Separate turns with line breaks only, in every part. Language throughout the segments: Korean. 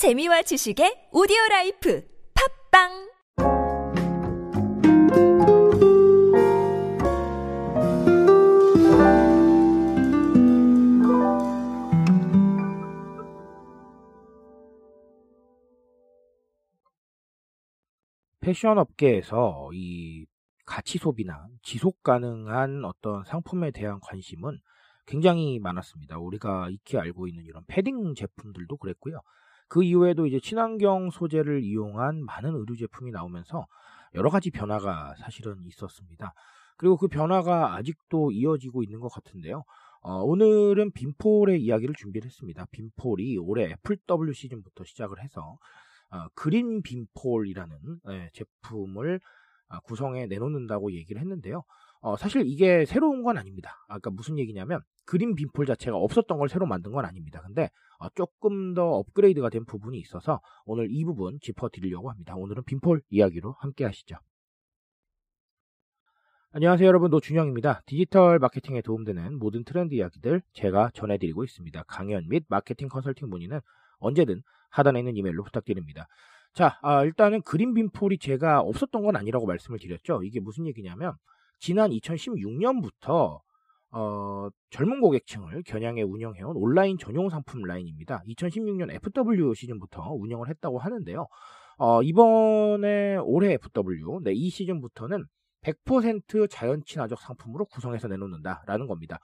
재미와 지식의 오디오 라이프 팟빵
패션 업계에서 이 가치 소비나 지속 가능한 어떤 상품에 대한 관심은 굉장히 많았습니다. 우리가 익히 알고 있는 이런 패딩 제품들도 그랬고요. 그 이후에도 이제 친환경 소재를 이용한 많은 의류 제품이 나오면서 여러 가지 변화가 사실은 있었습니다. 그리고 그 변화가 아직도 이어지고 있는 것 같은데요. 어, 오늘은 빈폴의 이야기를 준비를 했습니다. 빈폴이 올해 애플 W 시즌부터 시작을 해서 어, 그린 빈폴이라는 예, 제품을 아, 구성해 내놓는다고 얘기를 했는데요. 어, 사실 이게 새로운 건 아닙니다. 아까 무슨 얘기냐면 그린 빈폴 자체가 없었던 걸 새로 만든 건 아닙니다. 근데 어, 조금 더 업그레이드가 된 부분이 있어서 오늘 이 부분 짚어드리려고 합니다. 오늘은 빈폴 이야기로 함께 하시죠. 안녕하세요 여러분 노준영입니다. 디지털 마케팅에 도움되는 모든 트렌드 이야기들 제가 전해드리고 있습니다. 강연 및 마케팅 컨설팅 문의는 언제든 하단에 있는 이메일로 부탁드립니다. 자, 아, 일단은 그린 빈폴이 제가 없었던 건 아니라고 말씀을 드렸죠. 이게 무슨 얘기냐면 지난 2016년부터 어, 젊은 고객층을 겨냥해 운영해온 온라인 전용 상품 라인입니다. 2016년 FW 시즌부터 운영을 했다고 하는데요. 어, 이번에 올해 FW, 네, 이 시즌부터는 100% 자연 친화적 상품으로 구성해서 내놓는다라는 겁니다.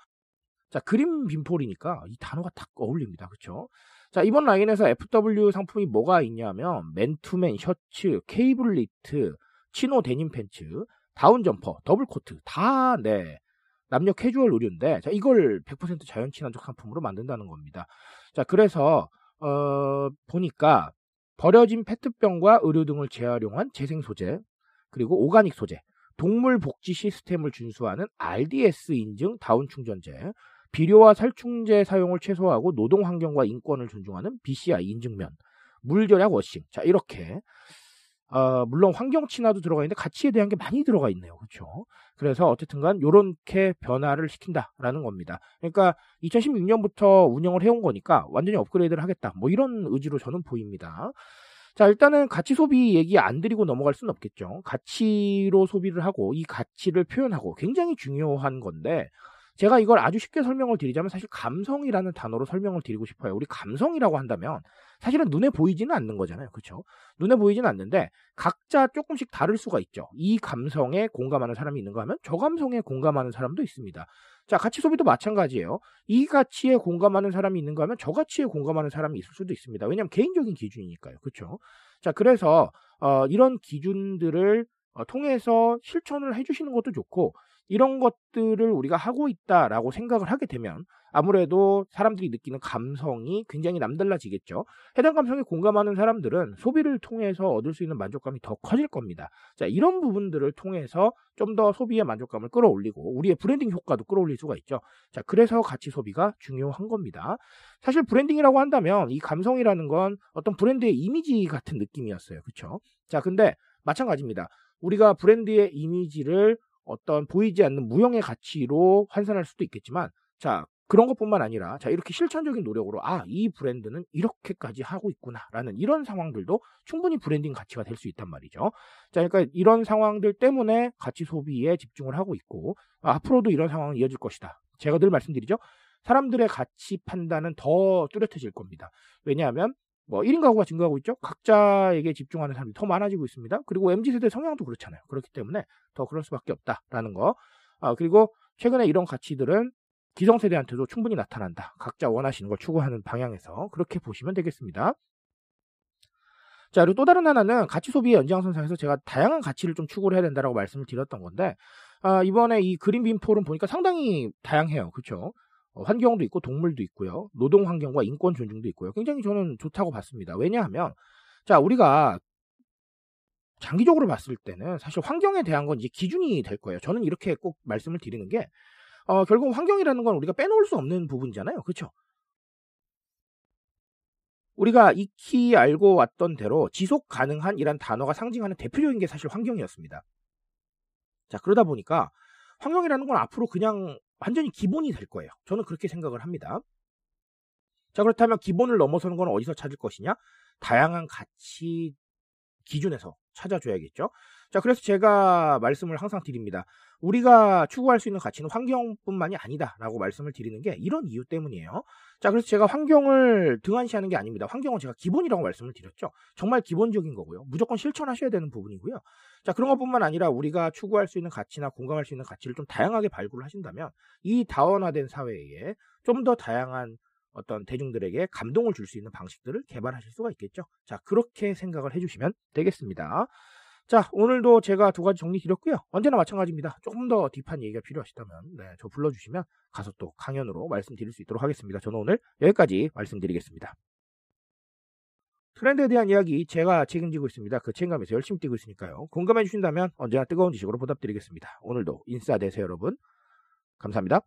자, 그린 빈폴이니까 이 단어가 딱 어울립니다. 그렇죠? 자, 이번 라인에서 FW 상품이 뭐가 있냐면 맨투맨 셔츠, 케이블 니트, 치노 데님 팬츠, 다운 점퍼, 더플 코트 다 네. 남녀 캐주얼 의류인데 자, 이걸 100% 자연 친화적 상품으로 만든다는 겁니다. 자, 그래서 어, 보니까 버려진 페트병과 의류 등을 재활용한 재생 소재, 그리고 오가닉 소재, 동물 복지 시스템을 준수하는 RDS 인증 다운 충전재, 비료와 살충제 사용을 최소화하고 노동 환경과 인권을 존중하는 BCI 인증면, 물 절약 워싱. 자, 이렇게 어, 물론 환경 친화도 들어가 있는데 가치에 대한 게 많이 들어가 있네요. 그렇죠? 그래서 어쨌든간 요렇게 변화를 시킨다라는 겁니다. 그러니까 2016년부터 운영을 해온 거니까 완전히 업그레이드를 하겠다. 뭐 이런 의지로 저는 보입니다. 자, 일단은 가치 소비 얘기 안 드리고 넘어갈 수는 없겠죠. 가치로 소비를 하고 이 가치를 표현하고 굉장히 중요한 건데 제가 이걸 아주 쉽게 설명을 드리자면 사실 감성이라는 단어로 설명을 드리고 싶어요. 우리 감성이라고 한다면 사실은 눈에 보이지는 않는 거잖아요. 그렇죠? 눈에 보이지는 않는데 각자 조금씩 다를 수가 있죠. 이 감성에 공감하는 사람이 있는가 하면 저 감성에 공감하는 사람도 있습니다. 자, 가치 소비도 마찬가지예요. 이 가치에 공감하는 사람이 있는가 하면 저 가치에 공감하는 사람이 있을 수도 있습니다. 왜냐하면 개인적인 기준이니까요. 그렇죠? 자, 그래서 어, 이런 기준들을 어, 통해서 실천을 해주시는 것도 좋고 이런 것들을 우리가 하고 있다라고 생각을 하게 되면 아무래도 사람들이 느끼는 감성이 굉장히 남달라지겠죠. 해당 감성에 공감하는 사람들은 소비를 통해서 얻을 수 있는 만족감이 더 커질 겁니다. 자, 이런 부분들을 통해서 좀 더 소비의 만족감을 끌어올리고 우리의 브랜딩 효과도 끌어올릴 수가 있죠. 자, 그래서 가치 소비가 중요한 겁니다. 사실 브랜딩이라고 한다면 이 감성이라는 건 어떤 브랜드의 이미지 같은 느낌이었어요. 그렇죠? 자, 근데 마찬가지입니다. 우리가 브랜드의 이미지를 어떤 보이지 않는 무형의 가치로 환산할 수도 있겠지만 자 그런 것뿐만 아니라 자 이렇게 실천적인 노력으로 아 이 브랜드는 이렇게까지 하고 있구나라는 이런 상황들도 충분히 브랜딩 가치가 될 수 있단 말이죠. 자 그러니까 이런 상황들 때문에 가치 소비에 집중을 하고 있고 아, 앞으로도 이런 상황은 이어질 것이다. 제가 늘 말씀드리죠. 사람들의 가치 판단은 더 뚜렷해질 겁니다. 왜냐하면 뭐 1인 가구가 증가하고 있죠. 각자에게 집중하는 사람이 더 많아지고 있습니다. 그리고 MZ세대 성향도 그렇잖아요. 그렇기 때문에 더 그럴 수밖에 없다라는 거. 아, 그리고 최근에 이런 가치들은 기성세대한테도 충분히 나타난다. 각자 원하시는 걸 추구하는 방향에서 그렇게 보시면 되겠습니다. 자, 그리고 또 다른 하나는 가치 소비의 연장선상에서 제가 다양한 가치를 좀 추구를 해야 된다라고 말씀을 드렸던 건데, 아, 이번에 이 그린빈 포럼 보니까 상당히 다양해요. 어, 환경도 있고 동물도 있고요. 노동 환경과 인권 존중도 있고요. 굉장히 저는 좋다고 봤습니다. 왜냐하면 자, 우리가 장기적으로 봤을 때는 사실 환경에 대한 건 이제 기준이 될 거예요. 저는 이렇게 꼭 말씀을 드리는 게 어, 결국 환경이라는 건 우리가 빼놓을 수 없는 부분이잖아요. 그렇죠? 우리가 익히 알고 왔던 대로 지속 가능한 이란 단어가 상징하는 대표적인 게 사실 환경이었습니다. 자, 그러다 보니까 환경이라는 건 앞으로 그냥 완전히 기본이 될 거예요. 저는 그렇게 생각을 합니다. 자, 그렇다면 기본을 넘어서는 건 어디서 찾을 것이냐? 다양한 가치 기준에서 찾아줘야겠죠. 자, 그래서 제가 말씀을 항상 드립니다. 우리가 추구할 수 있는 가치는 환경뿐만이 아니다라고 말씀을 드리는 게 이런 이유 때문이에요. 자, 그래서 제가 환경을 등한시하는 게 아닙니다. 환경은 제가 기본이라고 말씀을 드렸죠. 정말 기본적인 거고요. 무조건 실천하셔야 되는 부분이고요. 자, 그런 것뿐만 아니라 우리가 추구할 수 있는 가치나 공감할 수 있는 가치를 좀 다양하게 발굴을 하신다면 이 다원화된 사회에 좀 더 다양한 어떤 대중들에게 감동을 줄 수 있는 방식들을 개발하실 수가 있겠죠. 자, 그렇게 생각을 해주시면 되겠습니다. 자, 오늘도 제가 두 가지 정리 드렸고요. 언제나 마찬가지입니다. 조금 더 딥한 얘기가 필요하시다면, 네, 저 불러주시면 가서 또 강연으로 말씀드릴 수 있도록 하겠습니다. 저는 오늘 여기까지 말씀드리겠습니다. 트렌드에 대한 이야기 제가 책임지고 있습니다. 그 책임감에서 열심히 뛰고 있으니까요. 공감해 주신다면 언제나 뜨거운 지식으로 보답드리겠습니다. 오늘도 인싸 되세요, 여러분. 감사합니다.